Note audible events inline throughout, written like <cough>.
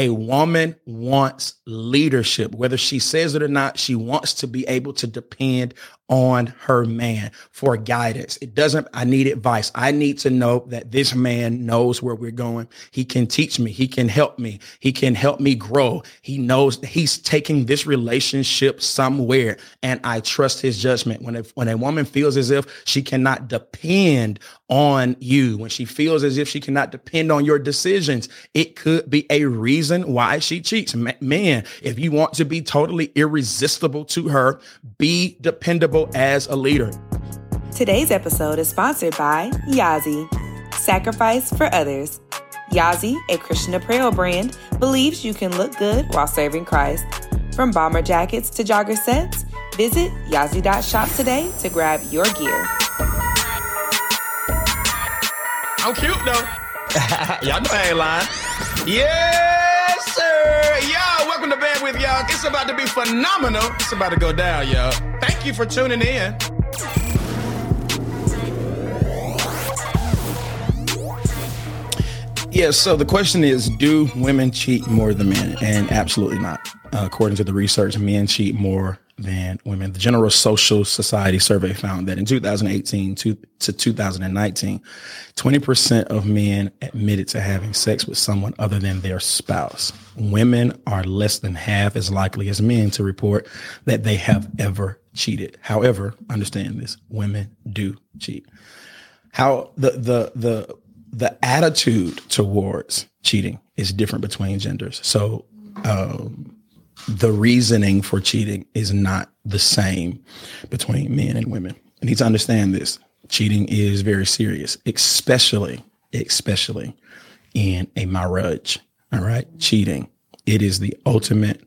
A woman wants leadership, whether she says it or not. She wants to be able to depend on her man for guidance. It doesn't, I need advice. I need to know that this man knows where we're going. He can teach me. He can help me. He can help me grow. He knows he's taking this relationship somewhere and I trust his judgment. When a, when a woman feels as if she cannot depend on you, when she feels as if she cannot depend on your decisions, it could be a reason why she cheats. Man, if you want to be totally irresistible to her, be dependable as a leader. Today's episode is sponsored by Yahzy, Sacrifice for Others. Yahzy, a Christian apparel brand, believes you can look good while serving Christ. From bomber jackets to jogger sets, visit yahzy.shop today to grab your gear. I'm cute though. <laughs> y'all know I ain't lying. Yes, sir. Y'all, welcome to Bandwidth y'all. It's about to be phenomenal. It's about to go down, y'all. Thank you for tuning in. Yeah, so the question is Do women cheat more than men? And absolutely not. Uh, according to the research, men cheat more than women. The General Social Society survey found that in 2018 to, to 2019, 20% of men admitted to having sex with someone other than their spouse. Women are less than half as likely as men to report that they have ever cheated. However, understand this, women do cheat. How the the the the attitude towards cheating is different between genders. So um, the reasoning for cheating is not the same between men and women. You need to understand this. Cheating is very serious, especially, especially in a marriage. All right. Cheating. It is the ultimate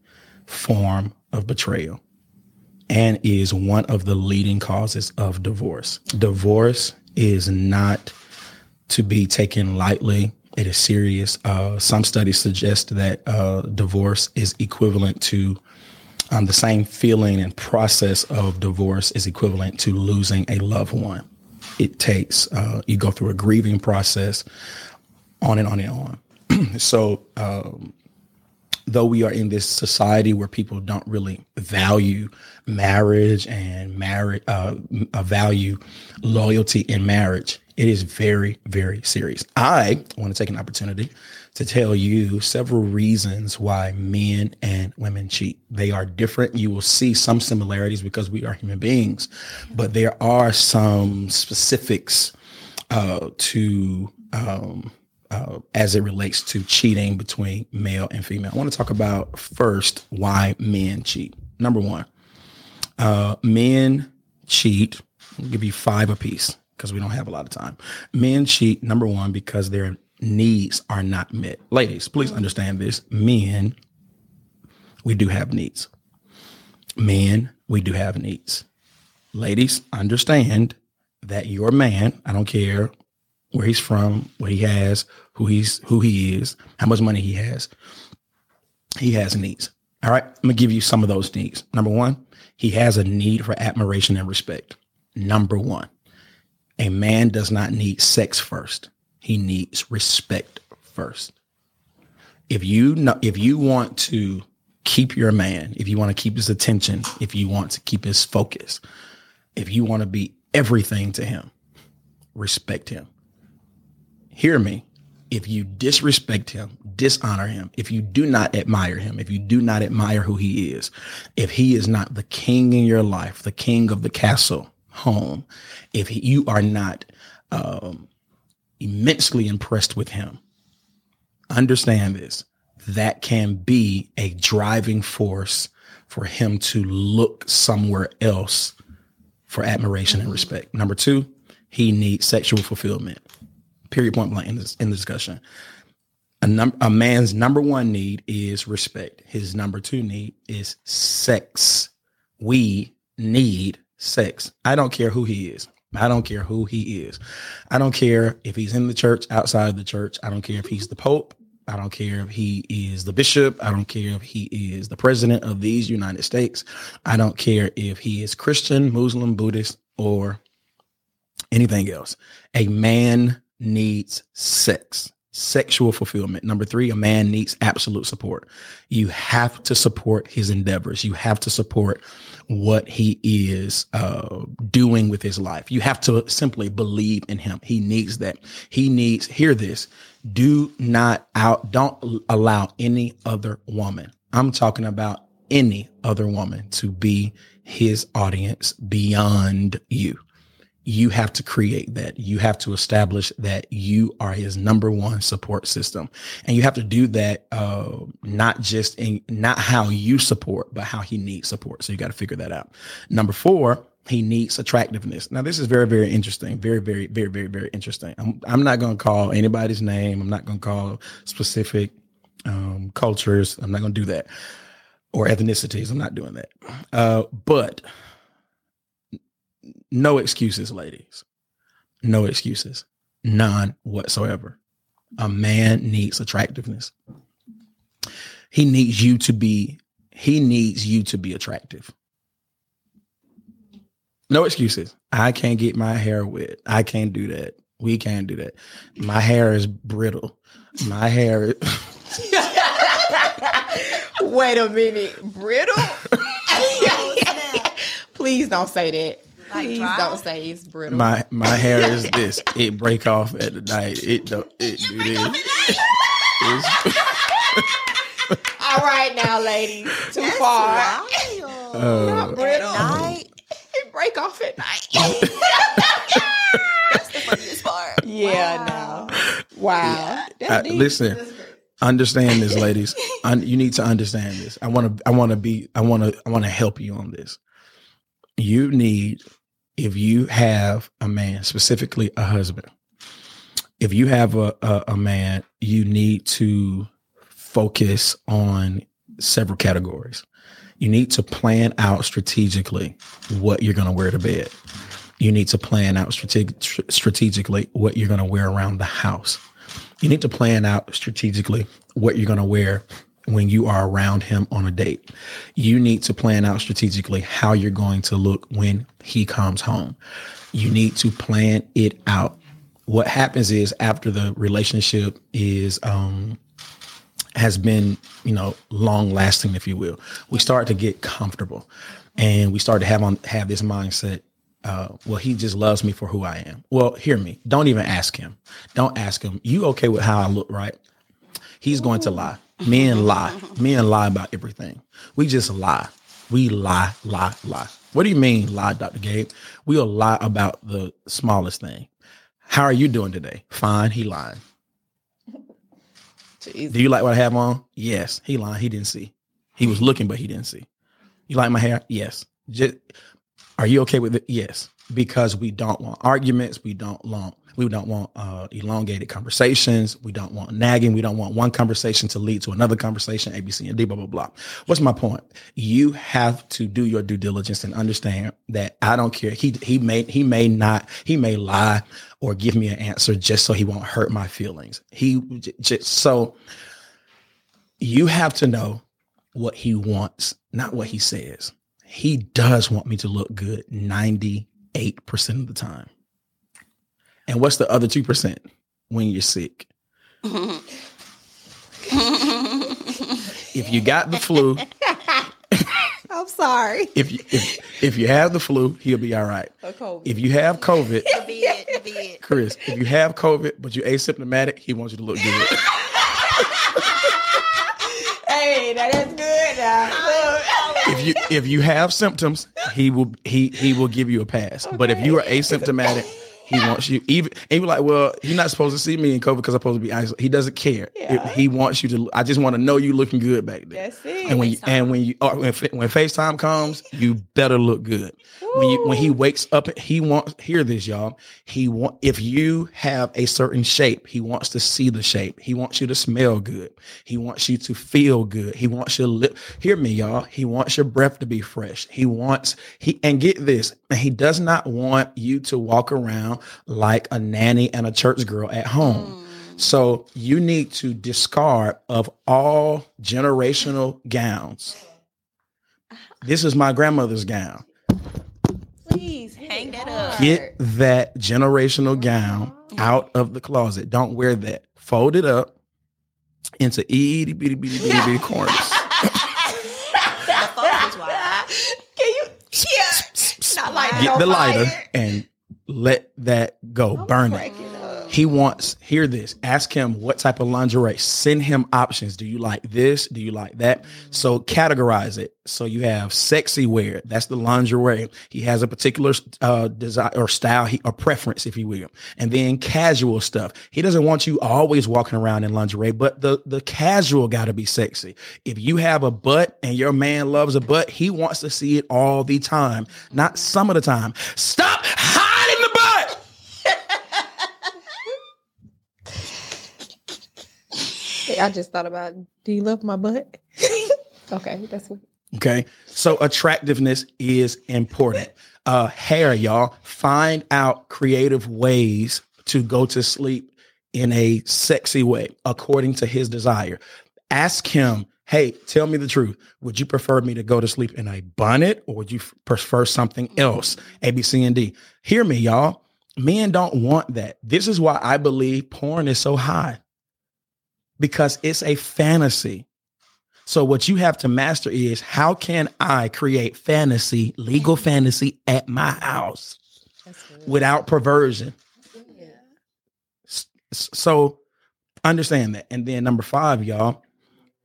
form of betrayal and is one of the leading causes of divorce. Divorce is not to be taken lightly. It is serious. Uh, some studies suggest that uh, divorce is equivalent to um, the same feeling and process of divorce is equivalent to losing a loved one. It takes, uh, you go through a grieving process on and on and on. <clears throat> so, um, though we are in this society where people don't really value marriage and marriage, uh, value loyalty in marriage, it is very, very serious. I want to take an opportunity to tell you several reasons why men and women cheat. They are different. You will see some similarities because we are human beings, but there are some specifics uh, to um, uh, as it relates to cheating between male and female. I want to talk about first why men cheat. Number one, uh, men cheat. I'll give you five apiece because we don't have a lot of time. Men cheat, number one, because their needs are not met. Ladies, please understand this. Men, we do have needs. Men, we do have needs. Ladies, understand that your man, I don't care where he's from, what he has, who he's who he is, how much money he has. He has needs. All right. I'm gonna give you some of those needs. Number one, he has a need for admiration and respect. Number one, a man does not need sex first. He needs respect first. If you know, if you want to keep your man, if you want to keep his attention, if you want to keep his focus, if you want to be everything to him, respect him hear me. If you disrespect him, dishonor him, if you do not admire him, if you do not admire who he is, if he is not the king in your life, the king of the castle home, if you are not um, immensely impressed with him, understand this. That can be a driving force for him to look somewhere else for admiration and respect. Number two, he needs sexual fulfillment period point blank in this in the discussion. A, num- a man's number one need is respect. His number two need is sex. We need sex. I don't care who he is. I don't care who he is. I don't care if he's in the church, outside of the church. I don't care if he's the Pope. I don't care if he is the bishop. I don't care if he is the president of these United States. I don't care if he is Christian, Muslim, Buddhist, or anything else. A man needs sex. Sexual fulfillment. Number three, a man needs absolute support. You have to support his endeavors. You have to support what he is uh, doing with his life. You have to simply believe in him. He needs that. He needs, hear this, do not out, don't allow any other woman. I'm talking about any other woman to be his audience beyond you you have to create that. You have to establish that you are his number one support system. And you have to do that, uh, not just in, not how you support, but how he needs support. So you got to figure that out. Number four, he needs attractiveness. Now, this is very, very interesting. Very, very, very, very, very interesting. I'm, I'm not going to call anybody's name. I'm not going to call specific um, cultures. I'm not going to do that or ethnicities. I'm not doing that. Uh, but no excuses, ladies. No excuses. None whatsoever. A man needs attractiveness. He needs you to be, he needs you to be attractive. No excuses. I can't get my hair wet. I can't do that. We can't do that. My hair is brittle. My hair is <laughs> Wait a minute. Brittle? <laughs> Please don't say that. Please don't say it's brittle. My my hair is <laughs> this. It break off at the night. It don't it do this. <laughs> All right now, ladies. Too That's far. Uh, Not brittle. Night. It break off at night. <laughs> That's the funniest part. Yeah, wow. no. Wow. Uh, listen understand this ladies you need to understand this i want to i want to be i want to i want to help you on this you need if you have a man, specifically a husband, if you have a, a, a man, you need to focus on several categories. You need to plan out strategically what you're going to wear to bed. You need to plan out strateg- strategically what you're going to wear around the house. You need to plan out strategically what you're going to wear when you are around him on a date. You need to plan out strategically how you're going to look when he comes home. You need to plan it out. What happens is after the relationship is um has been, you know, long lasting, if you will, we start to get comfortable and we start to have on have this mindset uh, well, he just loves me for who I am. Well, hear me. Don't even ask him. Don't ask him. You okay with how I look, right? He's going to lie. Men lie. Men lie about everything. We just lie. We lie, lie, lie. What do you mean lie, Dr. Gabe? We'll lie about the smallest thing. How are you doing today? Fine. He lying. Jeez. Do you like what I have on? Yes. He lying. He didn't see. He was looking, but he didn't see. You like my hair? Yes. Just, are you okay with it? Yes. Because we don't want arguments. We don't want we don't want uh, elongated conversations. We don't want nagging. We don't want one conversation to lead to another conversation, A, B, C, and D, blah, blah, blah. What's my point? You have to do your due diligence and understand that I don't care. He, he may, he may not, he may lie or give me an answer just so he won't hurt my feelings. He just, so you have to know what he wants, not what he says. He does want me to look good 98% of the time. And what's the other 2% when you're sick? if you got the flu, <laughs> I'm sorry. If you if, if you have the flu, he'll be all right. If you have COVID, Chris, if you have COVID but you're asymptomatic, he wants you to look good. <laughs> hey, that is good. Now. If you if you have symptoms, he will he he will give you a pass. Okay. But if you are asymptomatic, he wants you even and you're like, well, he's not supposed to see me in COVID because I'm supposed to be isolated. He doesn't care. Yeah. he wants you to. I just want to know you looking good back there. That's it. And when you, and when you uh, when when FaceTime comes, you better look good. When you when he wakes up, he wants hear this, y'all. He want if you have a certain shape, he wants to see the shape. He wants you to smell good. He wants you to feel good. He wants your lip. Hear me, y'all. He wants your breath to be fresh. He wants he and get this. And he does not want you to walk around like a nanny and a church girl at home. Mm. So you need to discard of all generational gowns. This is my grandmother's gown. Please hang that up. Get that generational gown out of the closet. Don't wear that. fold it up into itty bitty bitty bitty bitty <laughs> corners. The phone is wild. Can you? Yeah. <laughs> Not like Get no the lighter fire. and let that go. Burn Crack it. it. He wants, hear this, ask him what type of lingerie. Send him options. Do you like this? Do you like that? So categorize it. So you have sexy wear. That's the lingerie. He has a particular uh, desire or style he, or preference, if you will. And then casual stuff. He doesn't want you always walking around in lingerie, but the, the casual got to be sexy. If you have a butt and your man loves a butt, he wants to see it all the time, not some of the time. Stop hiding the butt. I just thought about. Do you love my butt? <laughs> okay, that's what. Okay. So attractiveness is important. Uh hair, y'all. Find out creative ways to go to sleep in a sexy way according to his desire. Ask him, hey, tell me the truth. Would you prefer me to go to sleep in a bonnet or would you f- prefer something else? A, B, C, and D. Hear me, y'all. Men don't want that. This is why I believe porn is so high because it's a fantasy. So what you have to master is how can I create fantasy, legal fantasy at my house without perversion? So understand that. And then number 5, y'all,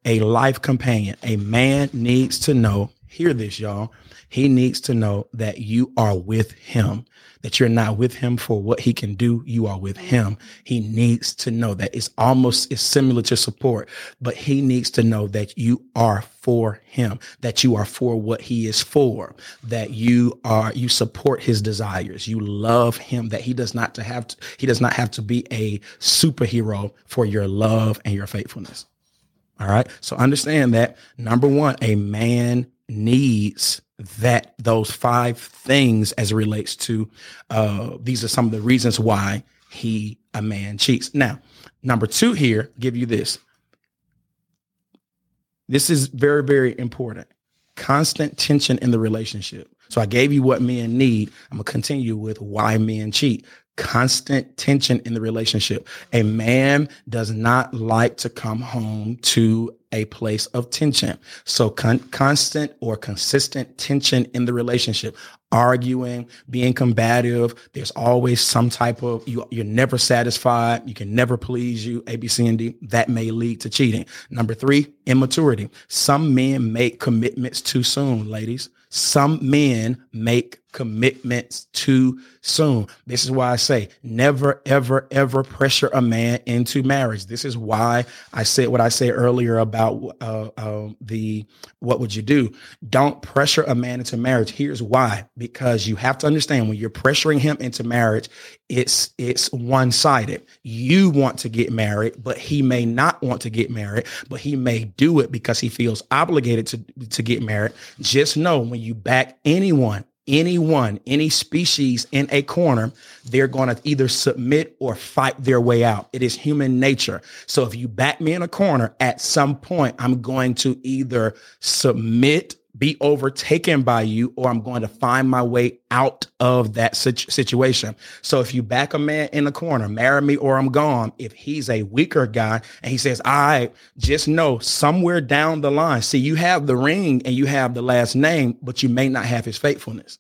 a life companion. A man needs to know, hear this y'all. He needs to know that you are with him. That you're not with him for what he can do. You are with mm-hmm. him. He needs to know that it's almost it's similar to support, but he needs to know that you are for him, that you are for what he is for, that you are you support his desires, you love him, that he does not to have to, he does not have to be a superhero for your love and your faithfulness. All right. So understand that number one, a man needs that those five things as it relates to uh these are some of the reasons why he a man cheats. Now, number two here, give you this. This is very, very important. Constant tension in the relationship. So I gave you what men need. I'm gonna continue with why men cheat. Constant tension in the relationship. A man does not like to come home to a place of tension. So con- constant or consistent tension in the relationship, arguing, being combative. There's always some type of you. You're never satisfied. You can never please you. A, B, C, and D. That may lead to cheating. Number three, immaturity. Some men make commitments too soon, ladies. Some men make commitments too soon. This is why I say never, ever, ever pressure a man into marriage. This is why I said what I said earlier about uh, uh, the what would you do? Don't pressure a man into marriage. Here's why: because you have to understand when you're pressuring him into marriage, it's it's one sided. You want to get married, but he may not want to get married, but he may do it because he feels obligated to to get married. Just know when you back anyone anyone, any species in a corner, they're going to either submit or fight their way out. It is human nature. So if you back me in a corner, at some point, I'm going to either submit, be overtaken by you, or I'm going to find my way out of that situ- situation. So if you back a man in a corner, marry me or I'm gone, if he's a weaker guy and he says, right, just know somewhere down the line, see, you have the ring and you have the last name, but you may not have his faithfulness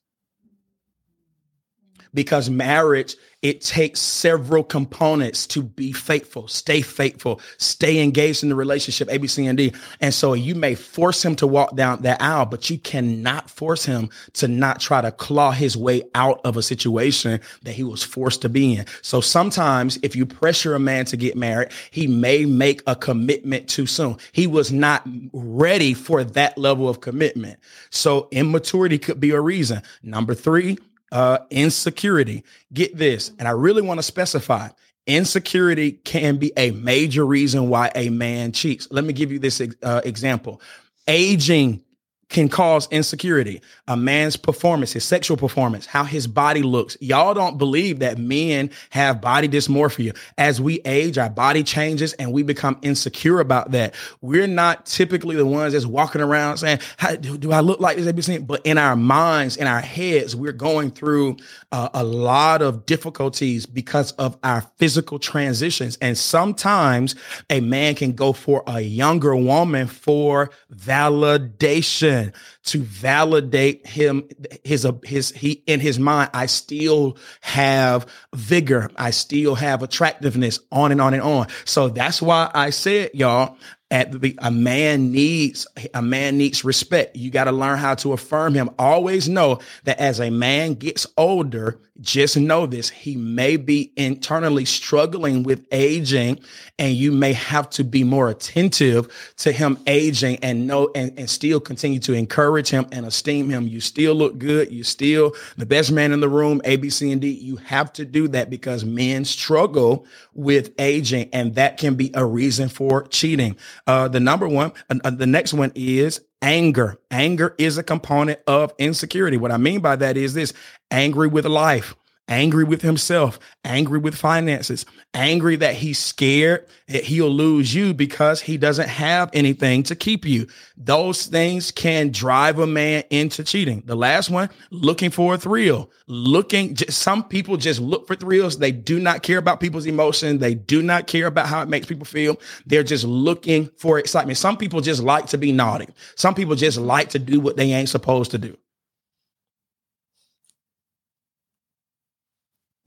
because marriage it takes several components to be faithful stay faithful stay engaged in the relationship a b c and d. And so you may force him to walk down that aisle but you cannot force him to not try to claw his way out of a situation that he was forced to be in. So sometimes if you pressure a man to get married he may make a commitment too soon. He was not ready for that level of commitment. So immaturity could be a reason. Number three uh, insecurity. Get this, and I really want to specify insecurity can be a major reason why a man cheats. Let me give you this uh, example. Aging can cause insecurity. A man's performance, his sexual performance, how his body looks. Y'all don't believe that men have body dysmorphia. As we age, our body changes and we become insecure about that. We're not typically the ones that's walking around saying, do, do I look like this? But in our minds, in our heads, we're going through uh, a lot of difficulties because of our physical transitions. And sometimes a man can go for a younger woman for validation in to validate him his his he in his mind i still have vigor. I still have attractiveness on and on and on. So that's why i said y'all at the a man needs a man needs respect. You got to learn how to affirm him. Always know that as a man gets older just know this he may be internally struggling with aging and you may have to be more attentive to him aging and know and, and still continue to encourage him and esteem him. You still look good. You still the best man in the room a b c and d. You have to do that because men struggle with aging and that can be a reason for cheating. Uh, the number one uh, the next one is anger. Anger is a component of insecurity. What I mean by that is this angry with life, angry with himself, angry with finances, angry that he's scared that he'll lose you because he doesn't have anything to keep you. Those things can drive a man into cheating. The last one, looking for a thrill. Looking, some people just look for thrills. They do not care about people's emotions. They do not care about how it makes people feel. They're just looking for excitement. Some people just like to be naughty. Some people just like to do what they ain't supposed to do.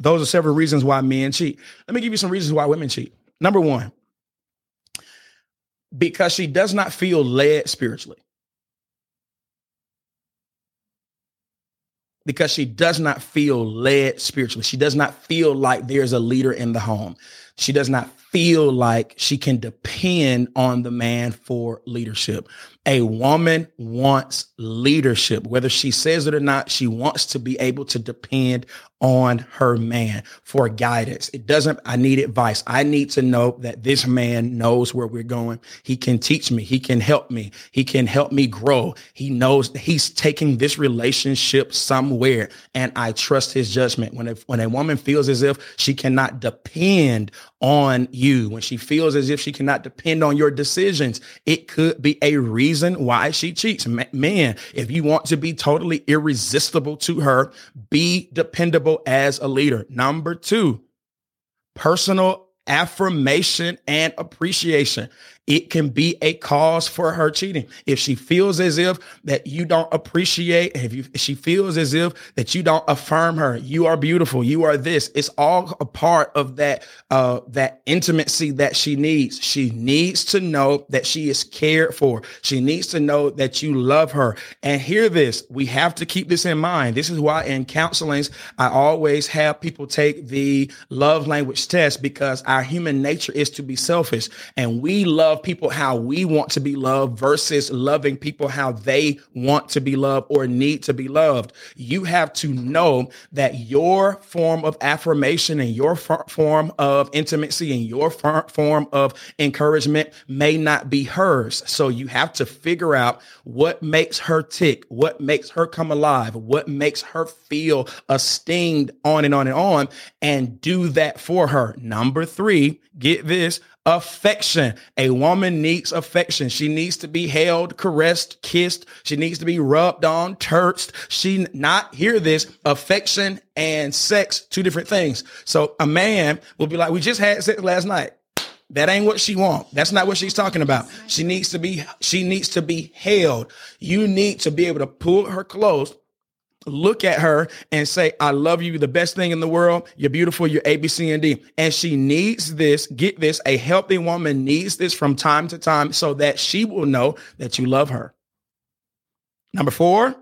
Those are several reasons why men cheat. Let me give you some reasons why women cheat. Number one, because she does not feel led spiritually. Because she does not feel led spiritually. She does not feel like there's a leader in the home. She does not feel like she can depend on the man for leadership. A woman wants leadership, whether she says it or not. She wants to be able to depend on her man for guidance. It doesn't, I need advice. I need to know that this man knows where we're going. He can teach me. He can help me. He can help me grow. He knows he's taking this relationship somewhere and I trust his judgment. When a, when a woman feels as if she cannot depend on when she feels as if she cannot depend on your decisions, it could be a reason why she cheats. Man, if you want to be totally irresistible to her, be dependable as a leader. Number two, personal affirmation and appreciation it can be a cause for her cheating. If she feels as if that you don't appreciate, if, you, if she feels as if that you don't affirm her, you are beautiful, you are this. It's all a part of that uh, that intimacy that she needs. She needs to know that she is cared for. She needs to know that you love her. And hear this, we have to keep this in mind. This is why in counselings I always have people take the love language test because our human nature is to be selfish, and we love love people how we want to be loved versus loving people how they want to be loved or need to be loved. You have to know that your form of affirmation and your form of intimacy and your form of encouragement may not be hers. So you have to figure out what makes her tick, what makes her come alive, what makes her feel esteemed on and on and on, and do that for her. Number three, get this affection. A woman needs affection. She needs to be held, caressed, kissed. She needs to be rubbed on, touched. She not hear this affection and sex, two different things. So a man will be like, we just had sex last night. That ain't what she want. That's not what she's talking about. She needs to be, she needs to be held. You need to be able to pull her close look at her and say, I love you, the best thing in the world. You're beautiful. You're A, B, C, and D. And she needs this. Get this. A healthy woman needs this from time to time so that she will know that you love her. Number four,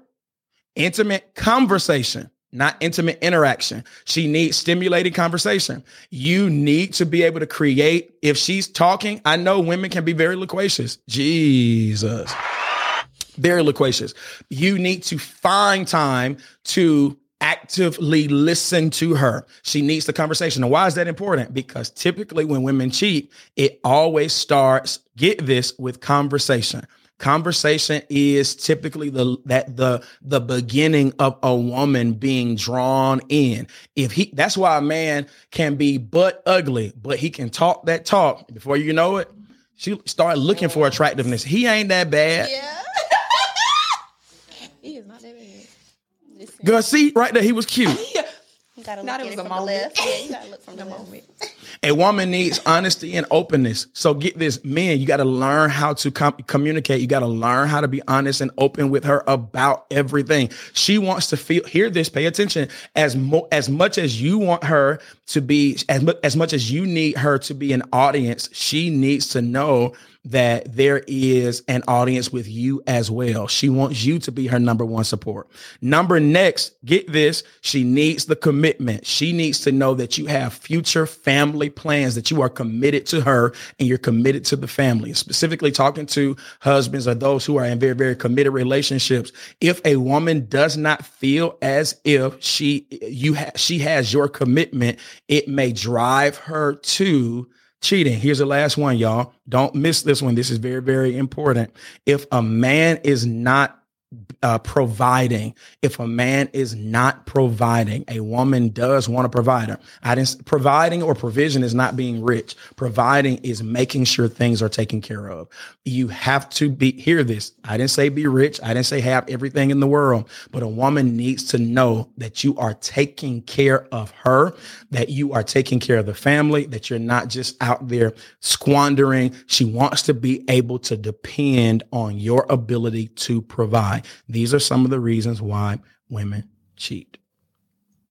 intimate conversation, not intimate interaction. She needs stimulating conversation. You need to be able to create. If she's talking, I know women can be very loquacious. Jesus very loquacious. You need to find time to actively listen to her. She needs the conversation. And why is that important? Because typically when women cheat, it always starts, get this, with conversation. Conversation is typically the that the the beginning of a woman being drawn in. If he that's why a man can be but ugly, but he can talk that talk. Before you know it, she start looking for attractiveness. He ain't that bad. Yeah. <laughs> He is not that bad. Listen, Girl, see right there, he was cute. <laughs> You gotta Not look it at was it a from the left. Yeah, <laughs> you gotta look from the the moment. A woman needs honesty and openness. So get this, man. you got to learn how to com- communicate. You got to learn how to be honest and open with her about everything. She wants to feel, hear this, pay attention. As mo- as much as you want her to be, as, mu- as much as you need her to be an audience, she needs to know that there is an audience with you as well. She wants you to be her number one support. Number next, get this, she needs the commitment. She needs to know that you have future family plans, that you are committed to her and you're committed to the family. Specifically talking to husbands or those who are in very, very committed relationships. If a woman does not feel as if she you ha- she has your commitment, it may drive her to cheating. Here's the last one, y'all. Don't miss this one. This is very, very important. If a man is not uh, providing, if a man is not providing, a woman does want a provider. I didn't providing or provision is not being rich. Providing is making sure things are taken care of. You have to be hear this. I didn't say be rich. I didn't say have everything in the world, but a woman needs to know that you are taking care of her, that you are taking care of the family, that you're not just out there squandering. She wants to be able to depend on your ability to provide. These are some of the reasons why women cheat.